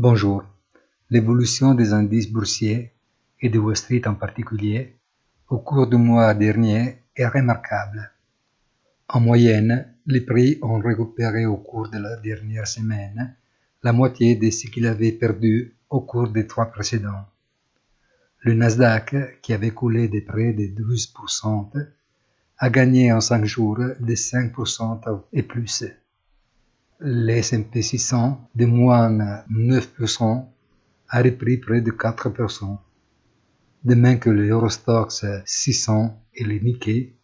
Bonjour. L'évolution des indices boursiers et de Wall Street en particulier au cours du mois dernier est remarquable. En moyenne, les prix ont récupéré au cours de la dernière semaine la moitié de ce qu'ils avaient perdu au cours des trois précédents. Le Nasdaq, qui avait coulé de près de 12%, a gagné en cinq jours de 5% et plus. Le S&P 600, de moins 9%, a repris près de 4%, de même que le Eurostox 600 et le Nikkei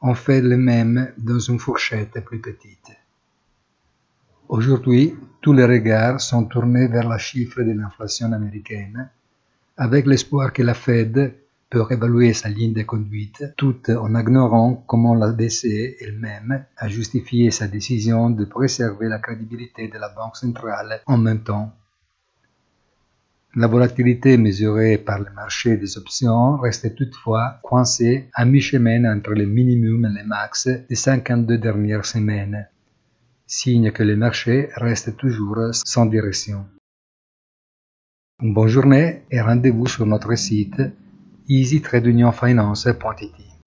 ont fait le même dans une fourchette plus petite. Aujourd'hui, tous les regards sont tournés vers la chiffre de l'inflation américaine, avec l'espoir que la Fed peut réévaluer sa ligne de conduite tout en ignorant comment la BCE elle-même a justifié sa décision de préserver la crédibilité de la Banque centrale en même temps. La volatilité mesurée par le marché des options reste toutefois coincée à mi-chemin entre les minimums et les max des 52 dernières semaines, signe que le marché reste toujours sans direction. Bonne journée et rendez-vous sur notre site easytradeunionfinance.it.